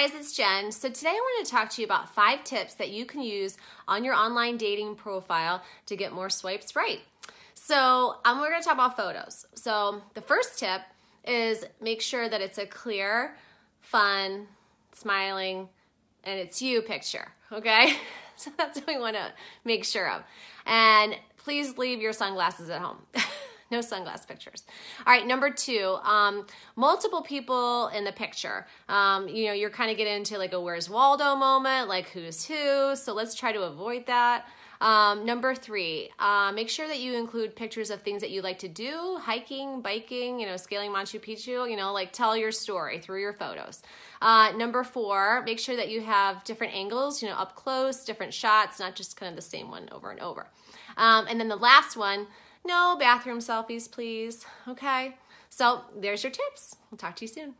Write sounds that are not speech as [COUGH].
guys, it's Jen. So today I want to talk to you about five tips that you can use on your online dating profile to get more swipes right. So um, we're going to talk about photos. So the first tip is make sure that it's a clear, fun, smiling, and it's you picture, okay? [LAUGHS] So that's what we want to make sure of. And please leave your sunglasses at home. [LAUGHS] no sunglass pictures. All right, number two, um, multiple people in the picture. Um, you know, you're kind of getting into like a Where's Waldo moment, like who's who. So let's try to avoid that. Um, number three, uh, make sure that you include pictures of things that you like to do, hiking, biking, you know, scaling Machu Picchu, you know, like tell your story through your photos. Uh, number four, make sure that you have different angles, you know, up close, different shots, not just kind of the same one over and over. Um, and then the last one, no bathroom selfies, please. Okay. So there's your tips. We'll talk to you soon.